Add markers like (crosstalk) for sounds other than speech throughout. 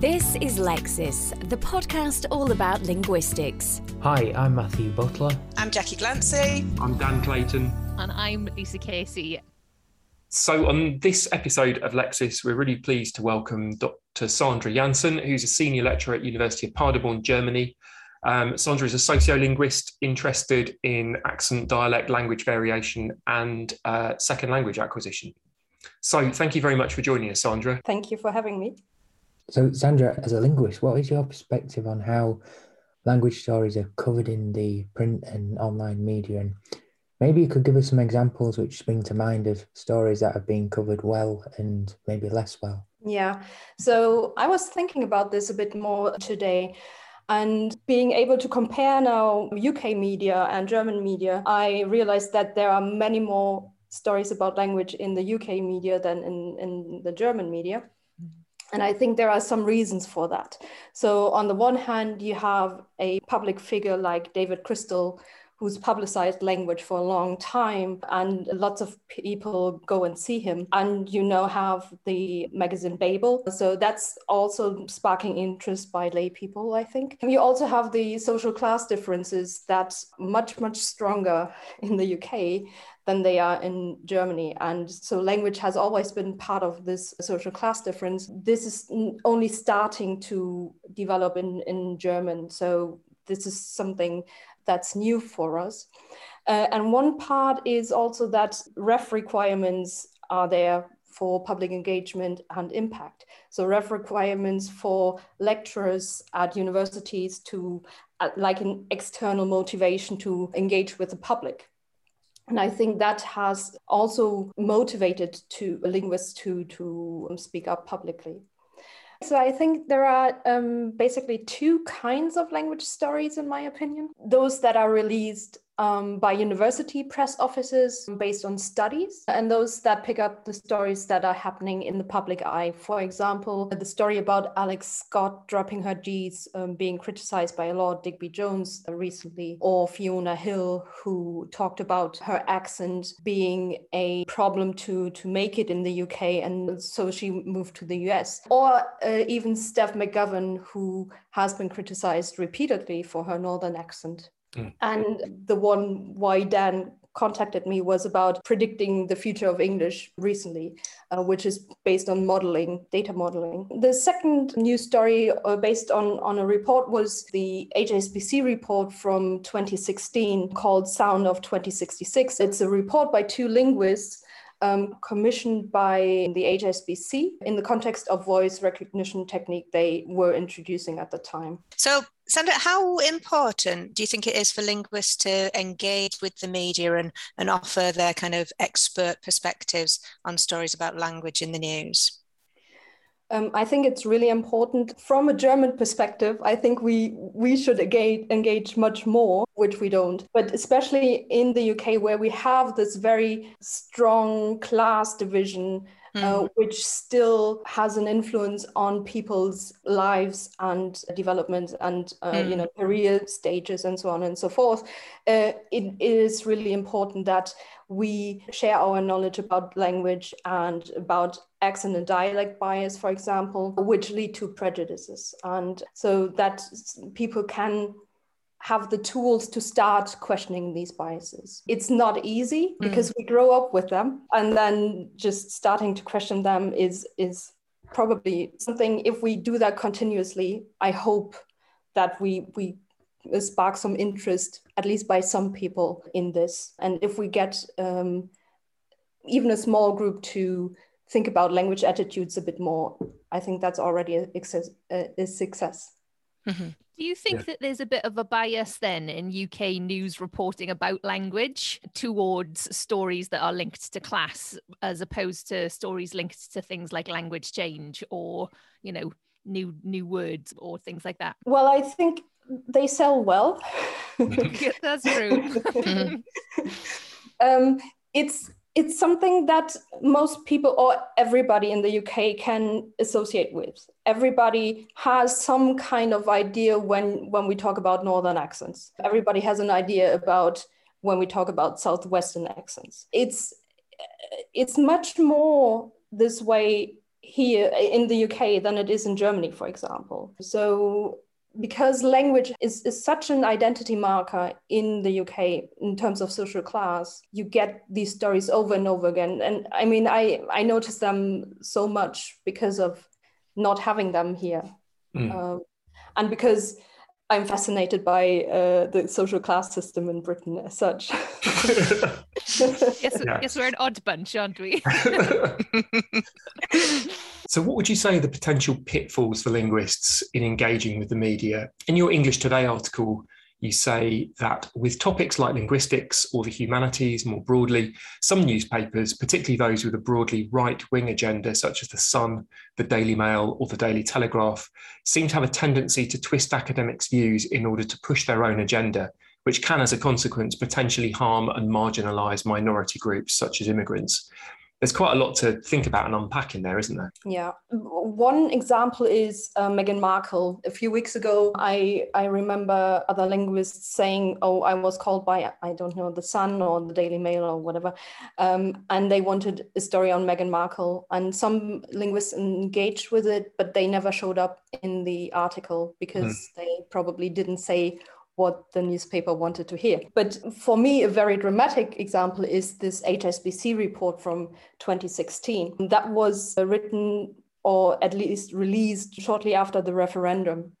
This is Lexis, the podcast all about linguistics. Hi, I'm Matthew Butler. I'm Jacky Glancy. I'm Dan Clayton. And I'm Lisa Casey. So, on this episode of Lexis, we're really pleased to welcome Dr. Sandra Jansen, who's a senior lecturer at University of Paderborn, Germany. Um, Sandra is a sociolinguist interested in accent, dialect, language variation, and uh, second language acquisition. So, thank you very much for joining us, Sandra. Thank you for having me. So, Sandra, as a linguist, what is your perspective on how language stories are covered in the print and online media? And maybe you could give us some examples which spring to mind of stories that have been covered well and maybe less well. Yeah. So, I was thinking about this a bit more today. And being able to compare now UK media and German media, I realized that there are many more stories about language in the UK media than in, in the German media. And I think there are some reasons for that. So, on the one hand, you have a public figure like David Crystal, who's publicized language for a long time, and lots of people go and see him. And you now have the magazine Babel. So, that's also sparking interest by lay people, I think. And you also have the social class differences that's much, much stronger in the UK than they are in Germany. And so language has always been part of this social class difference. This is only starting to develop in, in German. So this is something that's new for us. Uh, and one part is also that ref requirements are there for public engagement and impact. So ref requirements for lecturers at universities to uh, like an external motivation to engage with the public. And I think that has also motivated to linguists to, to speak up publicly. So I think there are um, basically two kinds of language stories, in my opinion. Those that are released um, by university press offices based on studies, and those that pick up the stories that are happening in the public eye. For example, the story about Alex Scott dropping her G's, um, being criticized by Lord Digby Jones recently, or Fiona Hill, who talked about her accent being a problem to, to make it in the UK, and so she moved to the US. Or uh, even Steph McGovern, who has been criticized repeatedly for her northern accent. Mm. And the one why Dan contacted me was about predicting the future of English recently, uh, which is based on modeling, data modeling. The second news story uh, based on, on a report was the HSBC report from 2016 called Sound of 2066. It's a report by two linguists um, commissioned by the HSBC in the context of voice recognition technique they were introducing at the time. So, Sandra, how important do you think it is for linguists to engage with the media and, and offer their kind of expert perspectives on stories about language in the news? Um, I think it's really important from a German perspective. I think we we should engage, engage much more, which we don't. But especially in the UK, where we have this very strong class division, mm. uh, which still has an influence on people's lives and development and uh, mm. you know career stages and so on and so forth. Uh, it is really important that we share our knowledge about language and about accent and dialect bias, for example, which lead to prejudices. And so that people can have the tools to start questioning these biases. It's not easy mm. because mm. we grow up with them and then just starting to question them is is probably something if we do that continuously, I hope that we we spark some interest at least by some people in this and if we get um, even a small group to think about language attitudes a bit more i think that's already a, a, a success mm-hmm. Do you think yeah. that there's a bit of a bias then in uk news reporting about language towards stories that are linked to class as opposed to stories linked to things like language change or you know new new words or things like that well i think they sell well. (laughs) That's true. (laughs) (laughs) um, it's it's something that most people or everybody in the UK can associate with. Everybody has some kind of idea when when we talk about northern accents. Everybody has an idea about when we talk about southwestern accents. It's it's much more this way here in the UK than it is in Germany, for example. So because language is, is such an identity marker in the UK in terms of social class, you get these stories over and over again. And I mean, I, I notice them so much because of not having them here. Mm. Um, and because I'm fascinated by uh, the social class system in Britain as such. (laughs) (laughs) yes, yeah. yes, we're an odd bunch, aren't we? (laughs) (laughs) so, what would you say are the potential pitfalls for linguists in engaging with the media? In your English Today article, you say that with topics like linguistics or the humanities more broadly, some newspapers, particularly those with a broadly right wing agenda, such as The Sun, the Daily Mail, or the Daily Telegraph, seem to have a tendency to twist academics' views in order to push their own agenda, which can, as a consequence, potentially harm and marginalise minority groups such as immigrants there's quite a lot to think about and unpack in there, isn't there? Yeah. One example is uh, Meghan Markle. A few weeks ago, I, I remember other linguists saying, oh, I was called by, I don't know, The Sun or the Daily Mail or whatever, um, and they wanted a story on Meghan Markle. And some linguists engaged with it, but they never showed up in the article because mm. they probably didn't say what the newspaper wanted to hear. But for me, a very dramatic example is this HSBC report from 2016. That was uh, written or at least released shortly after the referendum.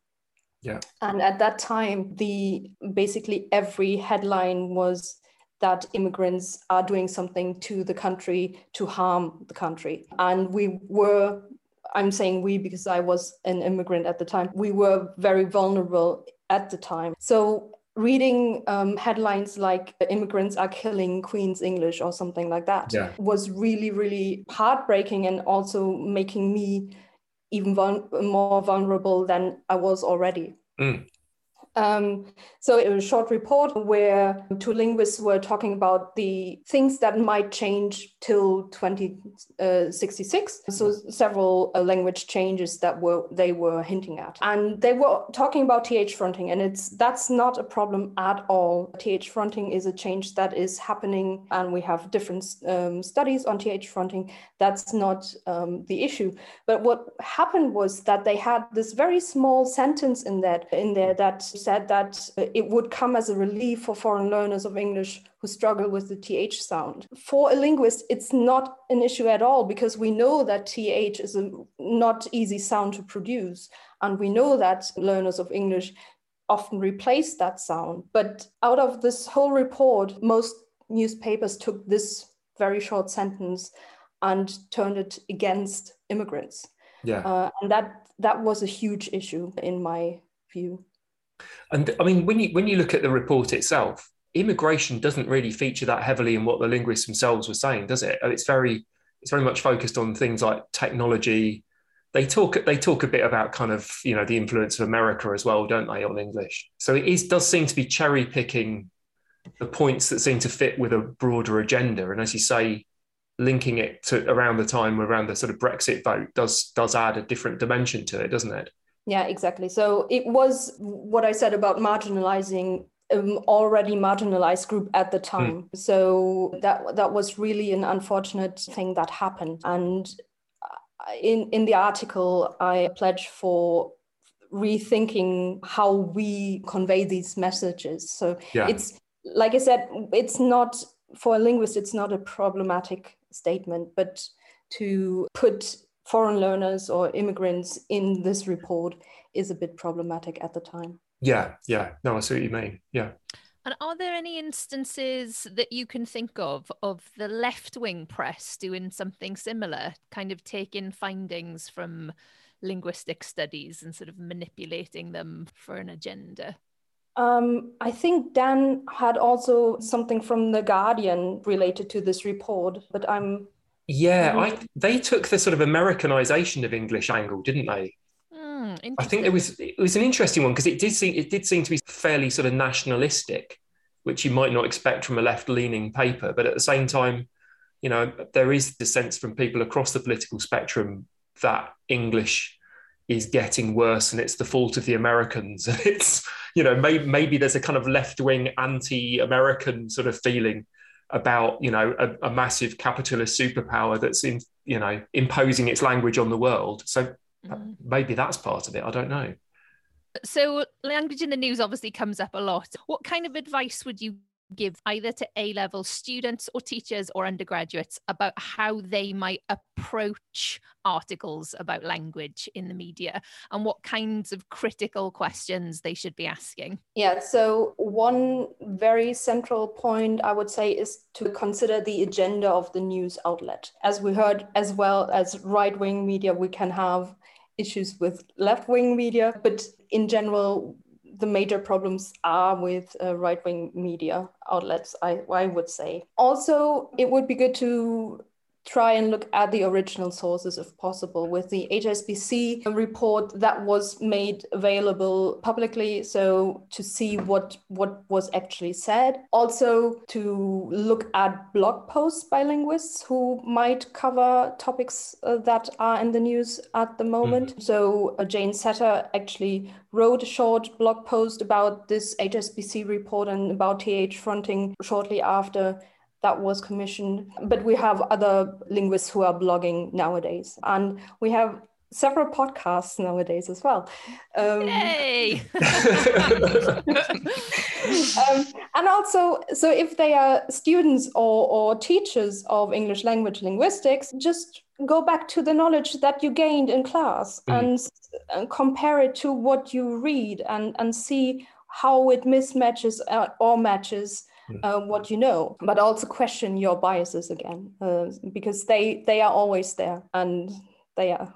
Yeah. And at that time, the basically every headline was that immigrants are doing something to the country to harm the country. And we were I'm saying we because I was an immigrant at the time. We were very vulnerable at the time. So reading um, headlines like immigrants are killing queen's english or something like that yeah. was really really heartbreaking and also making me even vul- more vulnerable than i was already mm. Um, so it was a short report where two linguists were talking about the things that might change till 2066. Uh, so several uh, language changes that were they were hinting at, and they were talking about th fronting, and it's that's not a problem at all. Th fronting is a change that is happening, and we have different um, studies on th fronting. That's not um, the issue. But what happened was that they had this very small sentence in that in there that said that uh, it would come as a relief for foreign learners of English who struggle with the TH sound. For a linguist, it's not an issue at all because we know that TH is a not easy sound to produce. And we know that learners of English often replace that sound. But out of this whole report, most newspapers took this very short sentence and turned it against immigrants. Yeah. Uh, and that that was a huge issue in my view. And I mean, when you when you look at the report itself, immigration doesn't really feature that heavily in what the linguists themselves were saying, does it? It's very it's very much focused on things like technology. They talk they talk a bit about kind of you know the influence of America as well, don't they, on English? So it is does seem to be cherry picking the points that seem to fit with a broader agenda. And as you say, linking it to around the time around the sort of Brexit vote does does add a different dimension to it, doesn't it? Yeah, exactly. So it was what I said about marginalizing um, already marginalized group at the hmm. time. Mm. So that that was really an unfortunate thing that happened. And in in the article, I pledge for rethinking how we convey these messages. So yeah. it's like I said, it's not for a linguist, it's not a problematic statement, but to put foreign learners or immigrants in this report is a bit problematic at the time. Yeah, yeah. No, I see what you mean. Yeah. And are there any instances that you can think of of the left wing press doing something similar, kind of taking findings from linguistic studies and sort of manipulating them for an agenda? Um, I think Dan had also something from The Guardian related to this report, but I'm yeah, I, they took the sort of Americanization of English angle, didn't they? Mm, I think it was it was an interesting one because it did seem it did seem to be fairly sort of nationalistic, which you might not expect from a left leaning paper, but at the same time, you know, there is the sense from people across the political spectrum that English is getting worse and it's the fault of the Americans. (laughs) and it's you know maybe maybe there's a kind of left wing anti American sort of feeling about you know a, a, massive capitalist superpower that's in you know, imposing its language on the world. So mm. maybe that's part of it. I don't know. So, language in the news obviously comes up a lot. What kind of advice would you give either to A level students or teachers or undergraduates about how they might approach articles about language in the media and what kinds of critical questions they should be asking? Yeah, so one very central point I would say is to consider the agenda of the news outlet. As we heard, as well as right wing media, we can have issues with left wing media, but in general, the major problems are with uh, right wing media outlets, I, I would say. Also, it would be good to try and look at the original sources if possible with the HSBC report that was made available publicly so to see what what was actually said also to look at blog posts by linguists who might cover topics uh, that are in the news at the moment mm-hmm. so uh, Jane Setter actually wrote a short blog post about this HSBC report and about TH fronting shortly after that was commissioned. But we have other linguists who are blogging nowadays. And we have several podcasts nowadays as well. Um, Yay! (laughs) (laughs) um, and also, so if they are students or, or teachers of English language linguistics, just go back to the knowledge that you gained in class mm. and, and, compare it to what you read and, and see how it mismatches uh, or matches uh, what you know, but also question your biases again uh, because they they are always there and they are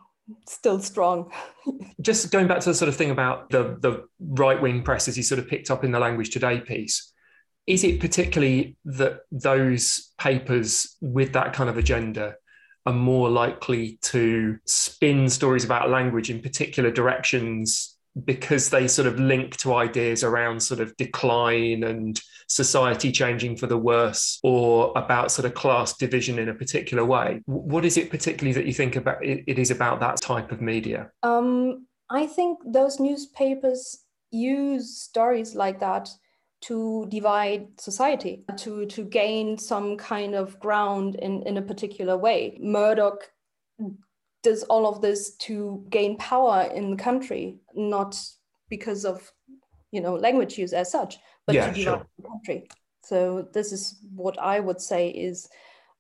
still strong. (laughs) Just going back to the sort of thing about the the right wing press as you sort of picked up in the language today piece. Is it particularly that those papers with that kind of agenda are more likely to spin stories about language in particular directions because they sort of link to ideas around sort of decline and society changing for the worse or about sort of class division in a particular way. What is it particularly that you think about it is about that type of media? Um, I think those newspapers use stories like that to divide society, to, to gain some kind of ground in, in a particular way. Murdoch does all of this to gain power in the country, not because of you know language use as such, but yeah, to sure. the country. So this is what I would say is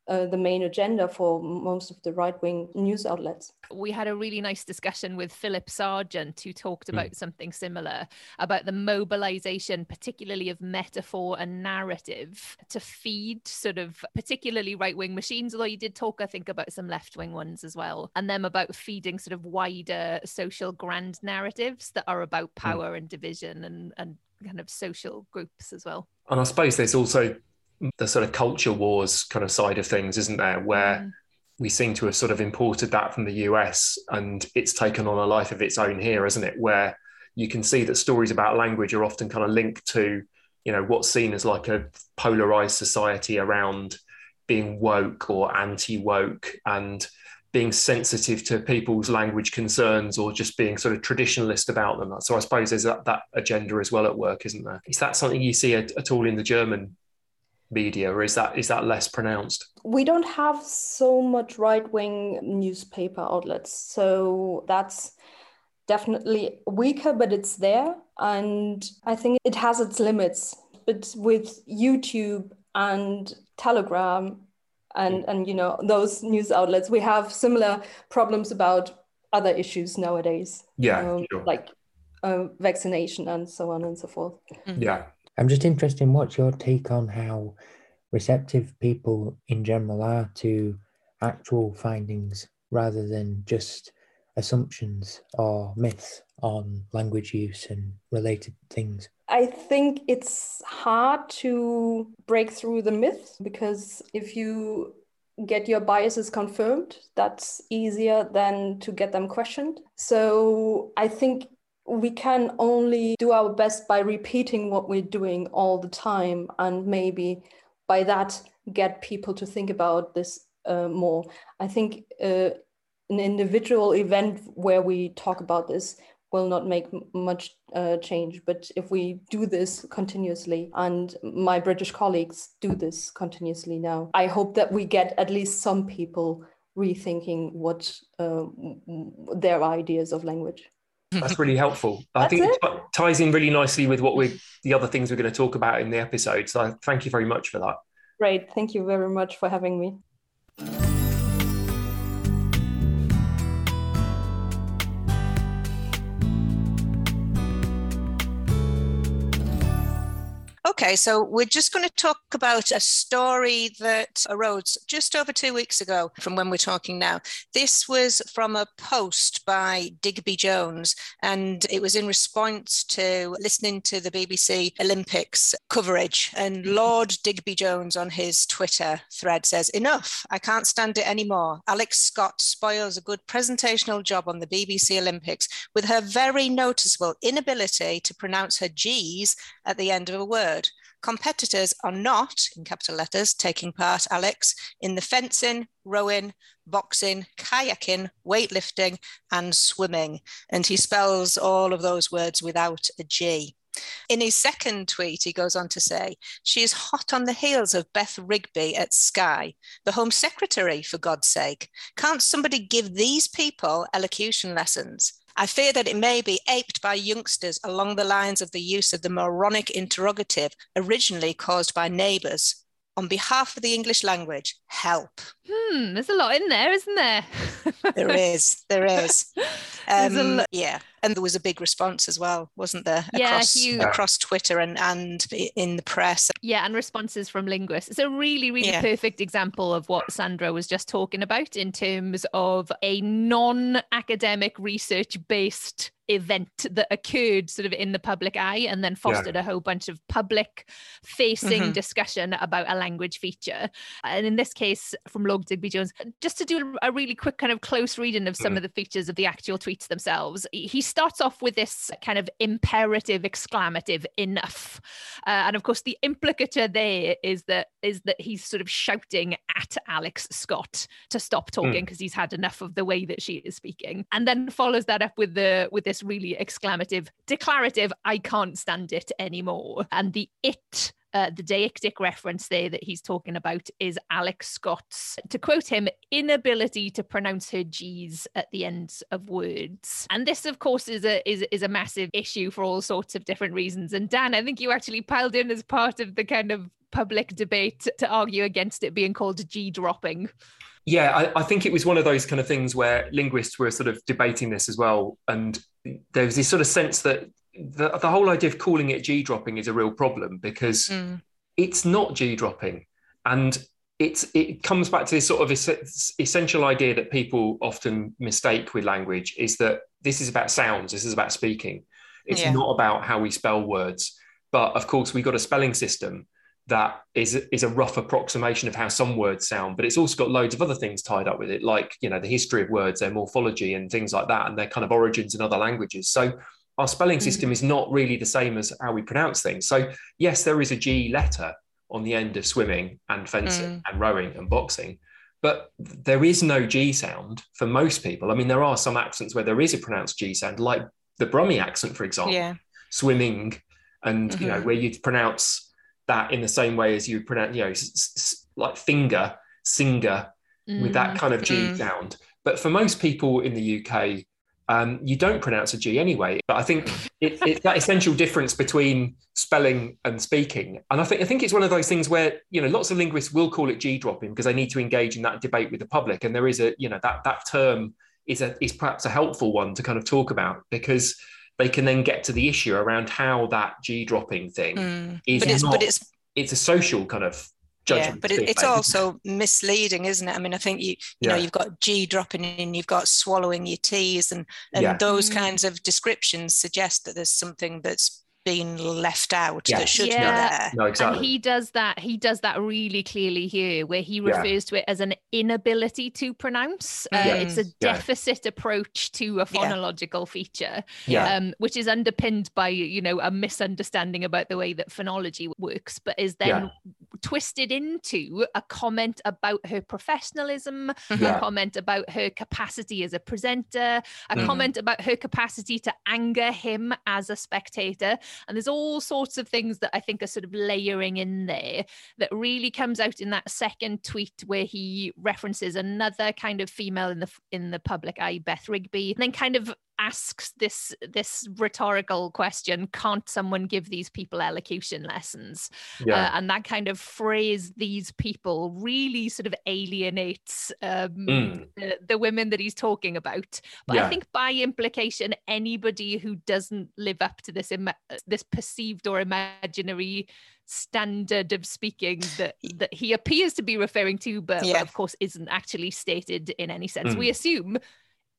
uh, the main agenda for most of the right wing news outlets. We had a really nice discussion with Philip Seargeant, who talked hmm. about mm. something similar about the mobilization, particularly of metaphor and narrative, to feed sort of particularly right wing machines. Although you did talk, I think, about some left wing ones as well, and them about feeding sort of wider social grand narratives that are about hmm. power mm. and division and, and kind of social groups as well. And I suppose there's also the sort of culture wars kind of side of things, isn't there? Where mm. we seem to have sort of imported that from the US and it's taken on a life of its own here, isn't it? Where you can see that stories about language are often kind of linked to, you know, what's seen as like a polarized society around being woke or anti woke and being sensitive to people's language concerns or just being sort of traditionalist about them. So I suppose there's that, that agenda as well at work, isn't there? Is that something you see at, at all in the German media, or is that is that less pronounced? We don't have so much right wing newspaper outlets, so that's definitely weaker, but it's there, and I think it has its limits. But with YouTube and Telegram and and you know those news outlets, we have similar problems about other issues nowadays. Yeah, um, sure. like uh, vaccination and so on and so forth. Mm-hmm. Yeah. I'm just interested in what's your take on how receptive people in general are to actual findings rather than just assumptions or myths on language use and related things? I think it's hard to break through the myth because if you get your biases confirmed, that's easier than to get them questioned. So I think we can only do our best by repeating what we're doing all the time and maybe by that get people to think about this uh, more i think uh, an individual event where we talk about this will not make much uh, change but if we do this continuously and my british colleagues do this continuously now i hope that we get at least some people rethinking what uh, their ideas of language. That's really helpful. I think it? it ties in really nicely with what we the other things we're going to talk about in the episode. So thank you very much for that. Great. Thank you very much for having me. Okay, so we're just going to talk about a story that arose just over two weeks ago from when we're talking now. This was from a post by Digby Jones, and it was in response to listening to the BBC Olympics coverage. And mm-hmm. Lord Digby Jones on his Twitter thread says, Enough, I can't stand it anymore. Alex Scott spoils a good presentational job on the BBC Olympics with her very noticeable inability to pronounce her G's at the end of a word. Competitors are not, in capital letters, taking part, Alex, in the fencing, rowing, boxing, kayaking, weightlifting, and swimming. And he spells all of those words without a G. In his second tweet, he goes on to say, She is hot on the heels of Beth Rigby at Sky, the Home Secretary, for God's sake. Can't somebody give these people elocution lessons? I fear that it may be aped by youngsters along the lines of the use of the moronic interrogative originally caused by neighbours. On behalf of the English language, help. Hmm, there's a lot in there, isn't there? There is, there is. (laughs) Um, lo- yeah, and there was a big response as well, wasn't there? Yeah, across, huge. across Twitter and and in the press. Yeah, and responses from linguists. It's a really, really Yeah. perfect example of what Sandra was just talking about in terms of a non academic research based event that occurred sort of in the public eye and then fostered a whole bunch of public facing Mhm. discussion about a language feature. And in this case, from Lord Digby Jones, just to do a really quick kind of close reading of some Mm. of the features of the actual tweets themselves, he starts off with this kind of imperative exclamative enough. Uh, and of course, the implicature there is that is that he's sort of shouting at Alex Scott to stop talking because he's had enough of the way that she is speaking, and then follows that up with the with this really exclamative, declarative, "I can't stand it anymore," and the it. Uh, the deictic reference there that he's talking about is Alex Scott's, to quote him, inability to pronounce her G's at the ends of words. And this, of course, is a is, is a massive issue for all sorts of different reasons. And Dan, I think you actually piled in as part of the kind of public debate to argue against it being called G dropping. Yeah, I, I think it was one of those kind of things where linguists were sort of debating this as well. And there was this sort of sense that the, the whole idea of calling it G dropping is a real problem because Mm. it's not G dropping. And it's it comes back to this sort of es- essential idea that people often mistake with language is that this is about sounds, this is about speaking. It's Yeah. not about how we spell words. But of course, we've got a spelling system that is is a rough approximation of how some words sound, but it's also got loads of other things tied up with it, like you know the history of words, their morphology, and things like that, and their kind of origins in other languages. So our spelling hmm. system is not really the same as how we pronounce things. So yes, there is a G letter on the end of swimming and fencing hmm. and rowing and boxing, but there is no G sound for most people. I mean, there are some accents where there is a pronounced G sound, like the Brummie accent, for example Yeah. swimming and you mm-hmm. know where you'd pronounce that in the same way as you pronounce you know s- s- like finger singer with that mm. kind of g Mm. sound but for most people in the uk um, you don't pronounce a g anyway but i think it, it's that essential difference between spelling and speaking and i think i think it's one of those things where you know lots of linguists will call it g dropping because they need to engage in that debate with the public and there is a you know that that term is a is perhaps a helpful one to kind of talk about because they can then get to the issue around how that G dropping thing Mm. is But it's not, but it's it's a social kind of judgment. yeah, but it, it's made, isn't also misleading, isn't it? I mean, I think you you know you've got G dropping in, you've got swallowing your T's, and and Yeah. those Mm. kinds of descriptions suggest that there's something that's been left out Yeah. that should Yeah. be there. it? No, exactly. And he does that. He does that really clearly here, where he Yeah. refers to it as an inability to pronounce. Uh, Yeah. It's a Yeah. deficit approach to a Yeah. phonological feature, yeah. um, which is underpinned by you know a misunderstanding about the way that phonology works, but is then Yeah. Twisted into a comment about her professionalism, Yeah. a comment about her capacity as a presenter, a Mhm. comment about her capacity to anger him as a spectator. And there's all sorts of things that I think are sort of layering in there that really comes out in that second tweet where he references another kind of female in the in the public eye, Beth Rigby, and then kind of asks this this rhetorical question can't someone give these people elocution lessons yeah. uh, and that kind of phrase these people really sort of alienates um, mm. the, the, women that he's talking about but yeah. i think by implication anybody who doesn't live up to this Im- this perceived or imaginary standard of speaking that that he appears to be referring to but, yeah. but of course isn't actually stated in any sense mm. we assume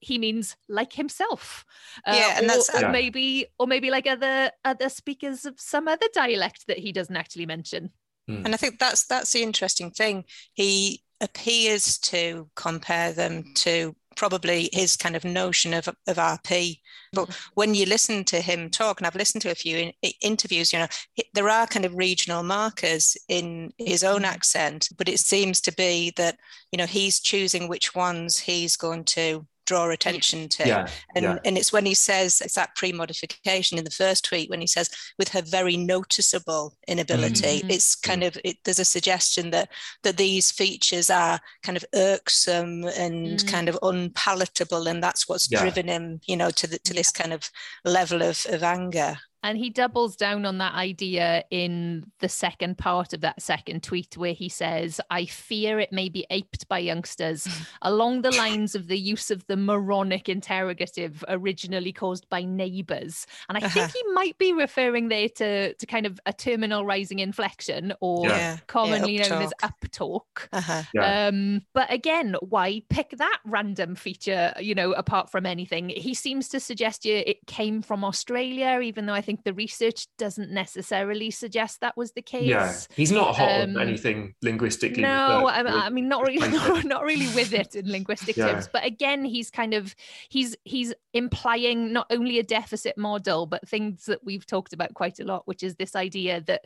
he means like himself. Uh, yeah, and or, that's or maybe or maybe like other other speakers of some other dialect that he doesn't actually mention. Mm. And I think that's that's the interesting thing. He appears to compare them to probably his kind of notion of, of RP. But mm. when you listen to him talk, and I've listened to a few in, interviews, you know, there are kind of regional markers in his own mm. accent, but it seems to be that, you know, he's choosing which ones he's going to draw attention to. Yeah, and, yeah. and it's when he says it's that pre-modification in the first tweet when he says with her very noticeable inability, mm-hmm. it's kind mm-hmm. of it, there's a suggestion that that these features are kind of irksome and mm-hmm. kind of unpalatable, and that's what's yeah. driven him, you know, to the, to this kind of level of, of anger. And he doubles down on that idea in the second part of that second tweet, where he says, I fear it may be aped by youngsters (laughs) along the lines of the use of the moronic interrogative originally caused by neighbours. And I uh-huh. think he might be referring there to, to kind of a terminal rising inflection or yeah. commonly yeah, known as uptalk. Uh-huh. Yeah. Um, but again, why pick that random feature, you know, apart from anything? He seems to suggest you it came from Australia, even though I think think the research doesn't necessarily suggest that was the case. Yeah, he's not hot um, on anything linguistically. No, I, I, mean not really, (laughs) not, not, really with it in linguistic yeah. terms. But again, he's kind of he's he's implying not only a deficit model, but things that we've talked about quite a lot, which is this idea that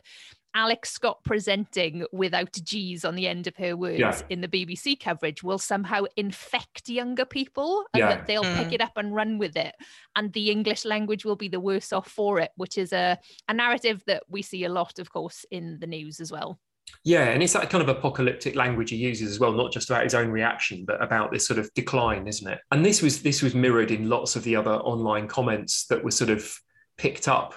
Alex Scott presenting without G's on the end of her words yeah. in the BBC coverage will somehow infect younger people and yeah. that they'll mm. pick it up and run with it. And the English language will be the worse off for it, which is a, a narrative that we see a lot, of course, in the news as well. Yeah, and it's that kind of apocalyptic language he uses as well, not just about his own reaction, but about this sort of decline, isn't it? And this was this was mirrored in lots of the other online comments that were sort of picked up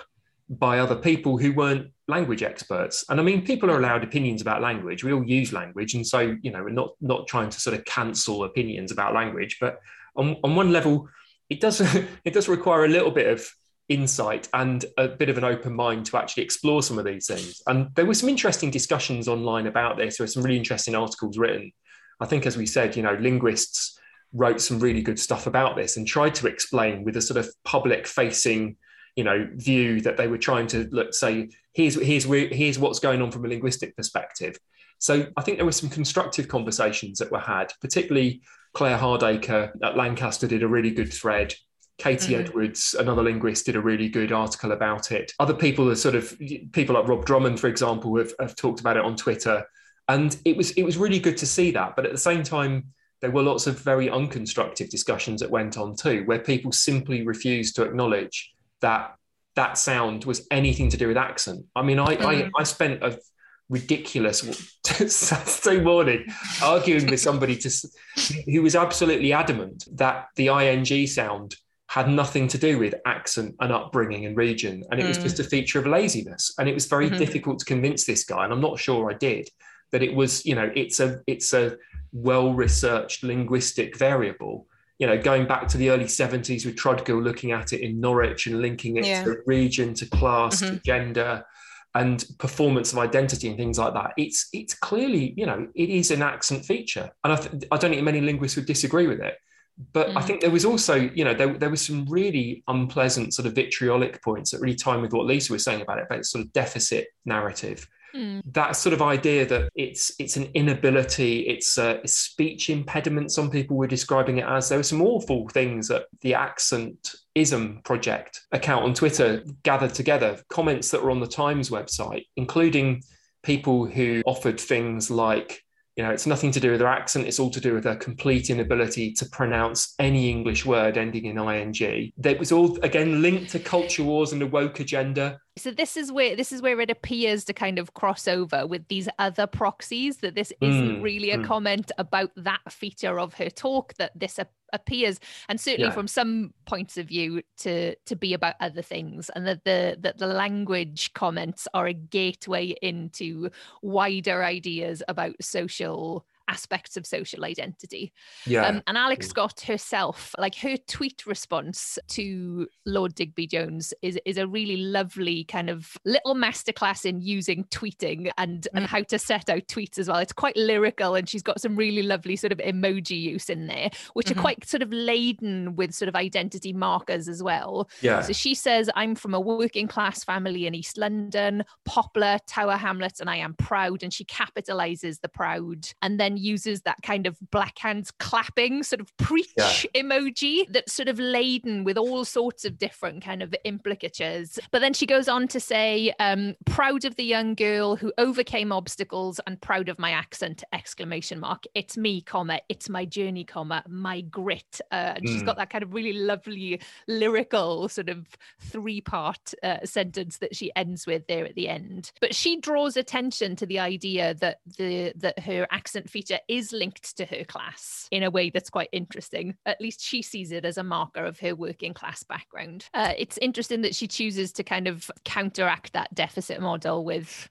by other people who weren't language experts. And I mean, people are allowed opinions about language. We all use language, and so you know, we're not not trying to sort of cancel opinions about language. But on, on one level, it does (laughs) it does require a little bit of insight and a bit of an open mind to actually explore some of these things. And there were some interesting discussions online about this. There were some really interesting articles written. I think, as we said, you know, linguists wrote some really good stuff about this and tried to explain with a sort of public facing you know view that they were trying to look say here's here's here's what's going on from a linguistic perspective. So i think there were some constructive conversations that were had particularly claire hardaker at lancaster did a really good thread. Katie mm-hmm. edwards another linguist did a really good article about it. Other people are sort of people like rob drummond for example have, have talked about it on twitter. And it was it was really good to see that. But at the same time there were lots of very unconstructive discussions that went on too where people simply refused to acknowledge that that sound was anything to do with accent. I mean, I, mm. I, I spent a ridiculous (laughs) Saturday morning arguing with somebody to, who was absolutely adamant that the ing sound had nothing to do with accent and upbringing and region, and it mm. was just a feature of laziness. And it was very mm-hmm. difficult to convince this guy, and I'm not sure I did that it was. You know, it's a it's a well researched linguistic variable you know, going back to the early 70s with Trudgill looking at it in Norwich and linking it yeah. to region, to class, mm-hmm. to gender, and performance of identity and things like that. It's it's clearly, you know, it is an accent feature. And I, th- I don't think many linguists would disagree with it. But mm. I think there was also, you know, there, there was some really unpleasant sort of vitriolic points that really time with what Lisa was saying about it, about sort of deficit narrative Mm. That sort of idea that it's it's an inability, it's a, speech impediment. Some people were describing it as. There were some awful things that the accent ism project account on Twitter gathered together. Comments that were on the Times website, including people who offered things like you know, it's nothing to do with their accent. It's all to do with their complete inability to pronounce any English word ending in ing. That was all again linked to culture wars and the woke agenda. So this is where this is where it appears to kind of cross over with these other proxies that this isn't Mm, really a mm. comment about that feature of her talk that this ap- appears and certainly Yeah. from some points of view to to be about other things and that the that the language comments are a gateway into wider ideas about social aspects of social identity Yeah. um, and Alex. Scott herself, like her tweet response to Lord Digby Jones is is a really lovely kind of little masterclass in using tweeting and and Mm. how to set out tweets as well. It's quite lyrical and she's got some really lovely sort of emoji use in there, which Mhm. are quite sort of laden with sort of identity markers as well. yeah. So she says, I'm from a working class family in East London, Poplar, Tower Hamlets, and I am proud. And she capitalizes the proud and then uses that kind of black hands clapping sort of preach Yeah. emoji that's sort of laden with all sorts of different kind of implicatures. But then she goes on to say, um, proud of the young girl who overcame obstacles and proud of my accent, exclamation mark. It's me, comma, it's my journey, comma, my grit. Uh, and she's Mm. got that kind of really lovely lyrical sort of three part uh, sentence that she ends with there at the end but she draws attention to the idea that the that her accent feature is linked to her class in a way that's quite interesting. At least she sees it as a marker of her working class background. Uh, it's interesting that she chooses to kind of counteract that deficit model with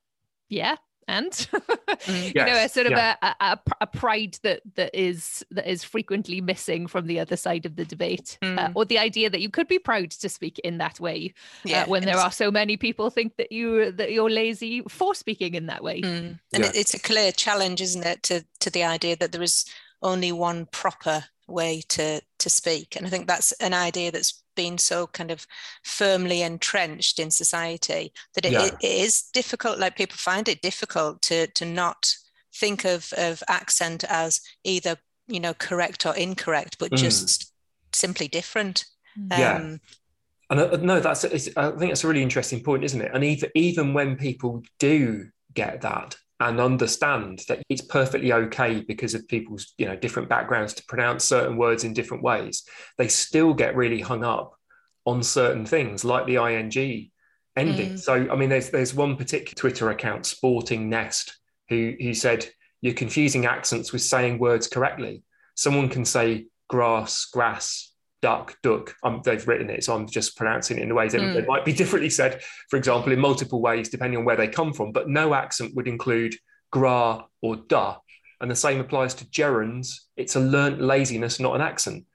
yeah and Mm. (laughs) you know a sort of yeah. a, a, a pride that that is that is frequently missing from the other side of the debate uh, Mm. or the idea that you could be proud to speak in that way Yeah. uh, when there are so many people think that you that you're lazy for speaking in that way Mm. And Yeah. it, it's a clear challenge, isn't it, to to the idea that there is only one proper way to to speak. And I think that's an idea that's been so kind of firmly entrenched in society that it, Yeah. it, it is difficult. Like people find it difficult to to not think of of accent as either you know correct or incorrect, but Mm. just simply different. Yeah. Um, And uh, no, that's it's, I think that's a really interesting point, isn't it? And even even when people do get that and understand that it's perfectly okay because of people's you know different backgrounds to pronounce certain words in different ways, they still get really hung up on certain things like the ing ending. Mm. So I mean, there's there's one particular Twitter account, Sporting Nest, who who said you're confusing accents with saying words correctly. Someone can say grass, grass, duck, duck. Um, they've written it, so I'm just pronouncing it in the ways that Mm. it might be differently said, for example, in multiple ways, depending on where they come from. But no accent would include gra or da. And the same applies to gerunds. It's a learnt laziness, not an accent.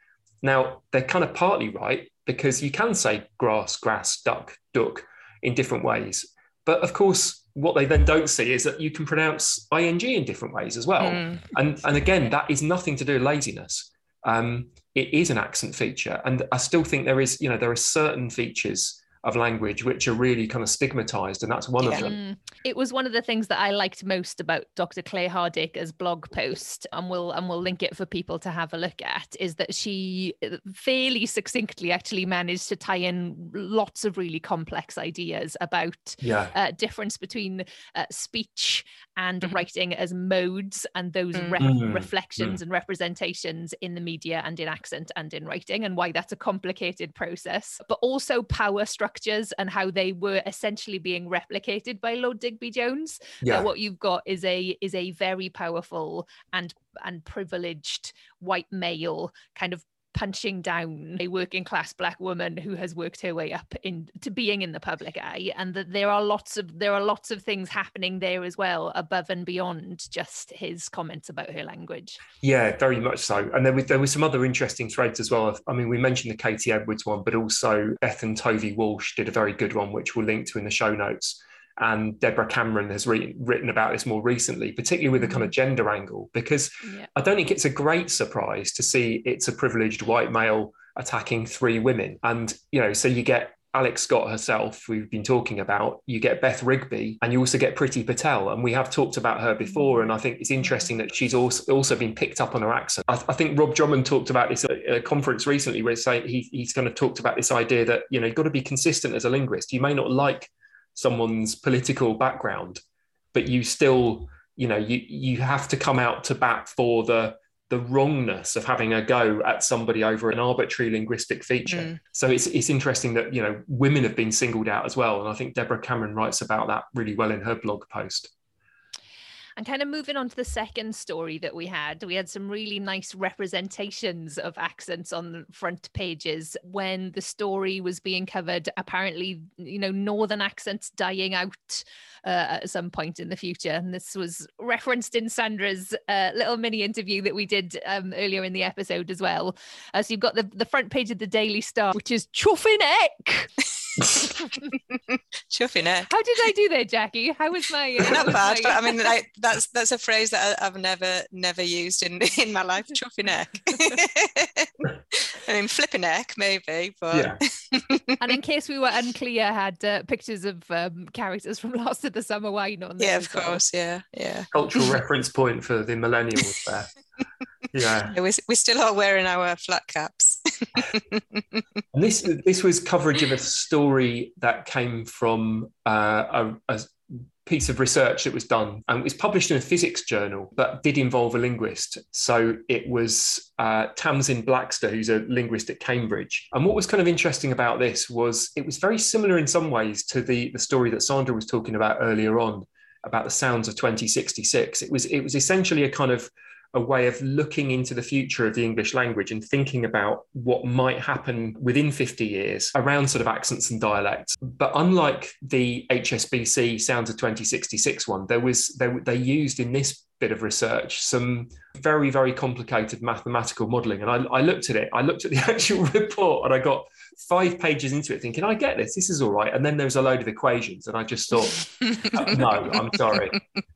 Now, they're kind of partly right because you can say grass, grass, duck, duck in different ways. But of course, what they then don't see is that you can pronounce ing in different ways as well. mm. And, and again, that is nothing to do with laziness. Um, it is an accent feature. And I still think there is, you know, there are certain features of language which are really kind of stigmatized. And that's one Yeah. of them. Mm. It was one of the things that I liked most about Dr. Claire Hardaker's blog post, and we'll and we'll link it for people to have a look at. Is that she uh, fairly succinctly actually managed to tie in lots of really complex ideas about Yeah. uh, difference between uh, speech and Mhm. writing as modes and those Mm. ref- Mm, reflections and representations in the media and in accent and in writing and why that's a complicated process but also power structures and how they were essentially being replicated by Lord Digby Jones Yeah. that what you've got is a is a very powerful and and privileged white male kind of punching down a working class black woman who has worked her way up into being in the public eye and that there are lots of there are lots of things happening there as well above and beyond just his comments about her language Yeah, very much so. And there was there were some other interesting threads as well. I mean, we mentioned the Katie Edwards one, but also Bethan Tovey Walsh did a very good one, which we'll link to in the show notes. And Deborah Cameron has re- written about this more recently, particularly with the kind of mm-hmm. gender angle, because yeah I don't think it's a great surprise to see it's a privileged white male attacking three women. And, you know, so you get Alex Scott herself, we've been talking about, you get Beth Rigby, and you also get Priti Patel. And we have talked about her before. And I think it's interesting that she's also, also been picked up on her accent. I, I think Rob Drummond talked about this at a conference recently where he's he, he's kind of talked about this idea that, you know, you've got to be consistent as a linguist. You may not like someone's political background, but you still, you know, you, you have to come out to bat for the the wrongness of having a go at somebody over an arbitrary linguistic feature. Mm. So it's it's interesting that you know women have been singled out as well, and I think Deborah Cameron writes about that really well in her blog post. And kind of moving on to the second story that we had, we had some really nice representations of accents on the front pages when the story was being covered. Apparently, you know, northern accents dying out uh, at some point in the future. And this was referenced in Sandra's uh, little mini interview that we did um, earlier in the episode as well. Uh, so you've got the, the front page of the Daily Star, which is chuffing eck. (laughs) (laughs) chuffing eck. How did I do there, Jacky? How was my? Not bad, my... but I mean, I, that's that's a phrase that I, have never never used in (laughs) in my life. Chuffing eck. (laughs) I mean, flipping neck maybe, but. Yeah. and in case we were unclear, had uh, pictures of um, characters from Last of the Summer Wine on there. Yeah, of course. Yeah, yeah. Cultural reference point for the millennials there. Yeah. (laughs) We still are wearing our flat caps. (laughs) this this was coverage of a story that came from uh, a, a piece of research that was done and it was published in a physics journal but did involve a linguist so it was uh, Tamsin Blaxter who's a linguist at cambridge and what was kind of interesting about this was it was very similar in some ways to the, the story that sandra was talking about earlier on about the sounds of 2066 it was it was essentially a kind of a way of looking into the future of the English language and thinking about what might happen within 50 years around sort of accents and dialects. But unlike the HSBC Sounds of 2066 one, there was they, they used in this bit of research some very very complicated mathematical modeling and I, I looked at it i looked at the (laughs) actual report and i got five pages into it thinking, I get this, this is all right. And then there was a load of equations, and I just thought, uh, (laughs) no, I'm sorry.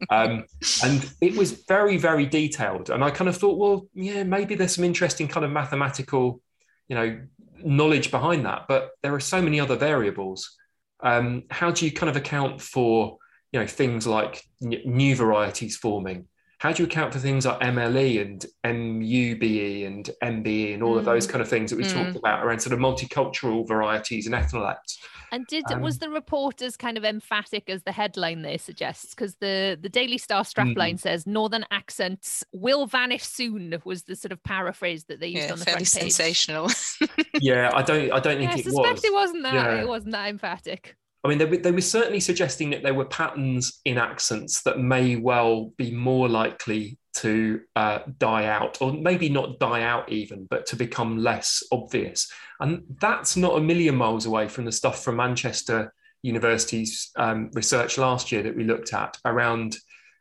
Um, and it was very, very detailed. And I kind of thought, well, yeah, maybe there's some interesting kind of mathematical, you know, knowledge behind that. But there are so many other variables. Um, how do you kind of account for, you know, things like new varieties forming? How do you account for things like MLE and MUBE and MBE and all mm. of those mm. kind of things that we mm. talked about around sort of multicultural varieties and ethnolects? And did um, was the report as kind of emphatic as the headline there suggests? Because the the Daily Star strapline mm. says Northern accents will vanish soon was the sort of paraphrase that they used yeah, on the fairly front page. sensational. yeah, I don't I don't think yeah, it I suspect was. it wasn't that. Yeah. It wasn't that emphatic. I mean, they were, they were certainly suggesting that there were patterns in accents that may well be more likely to uh, die out, or maybe not die out even, but to become less obvious. And that's not a million miles away from the stuff from Manchester University's um, research last year that we looked at around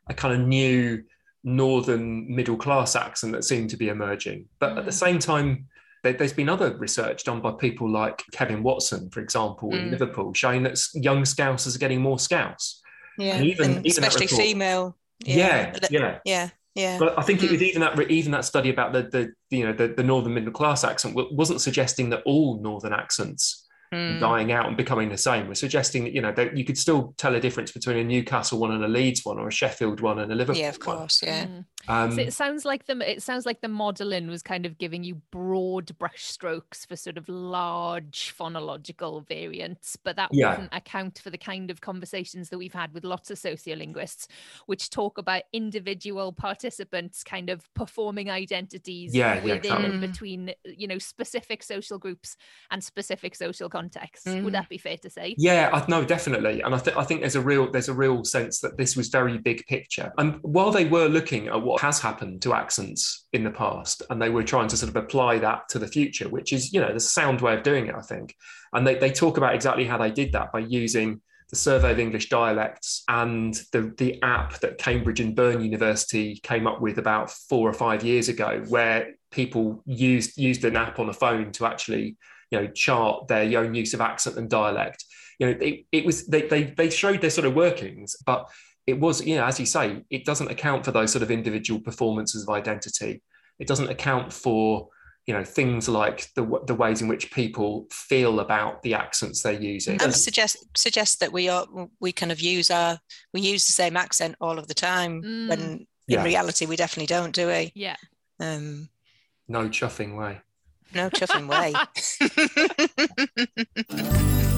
a kind of new northern middle class accent that seemed to be emerging. But at the mm. same time, there's been other research done by people like Kevin Watson, for example, mm. in Liverpool, showing that young Scousers are getting more Scouse. Yeah, and even, and even especially report, female. Yeah, yeah, yeah, yeah. yeah. But I think mm. it was even that even that study about the the you know the, the northern middle class accent wasn't suggesting that all northern accents mm. dying out and becoming the same. We're suggesting that you know that you could still tell a difference between a Newcastle one and a Leeds one, or a Sheffield one and a Liverpool. Yeah, of course, one. yeah. Mm. Um, so it sounds like the it sounds like the modelling was kind of giving you broad brush strokes for sort of large phonological variants, but that yeah. wouldn't account for the kind of conversations that we've had with lots of sociolinguists, which talk about individual participants kind of performing identities yeah, within yeah, and between you know specific social groups and specific social context. Mm. Would that be fair to say? Yeah, I, no, definitely. And I think I think there's a real there's a real sense that this was very big picture. And while they were looking at what has happened to accents in the past, and they were trying to sort of apply that to the future, which is you know the sound way of doing it, I think. And they they talk about exactly how they did that by using the Survey of English Dialects and the, the app that Cambridge and Bern University came up with about four or five years ago, where people used used an app on a phone to actually you know chart their own use of accent and dialect. You know it, it was they, they they showed their sort of workings but it was you know as you say it doesn't account for those sort of individual performances of identity. It doesn't account for you know things like the the ways in which people feel about the accents they're using. And suggest suggest that we are we kind of use our we use the same accent all of the time mm. when in yeah. reality we definitely don't do we? Yeah. Um no chuffing way no chuffing way. (laughs) (laughs)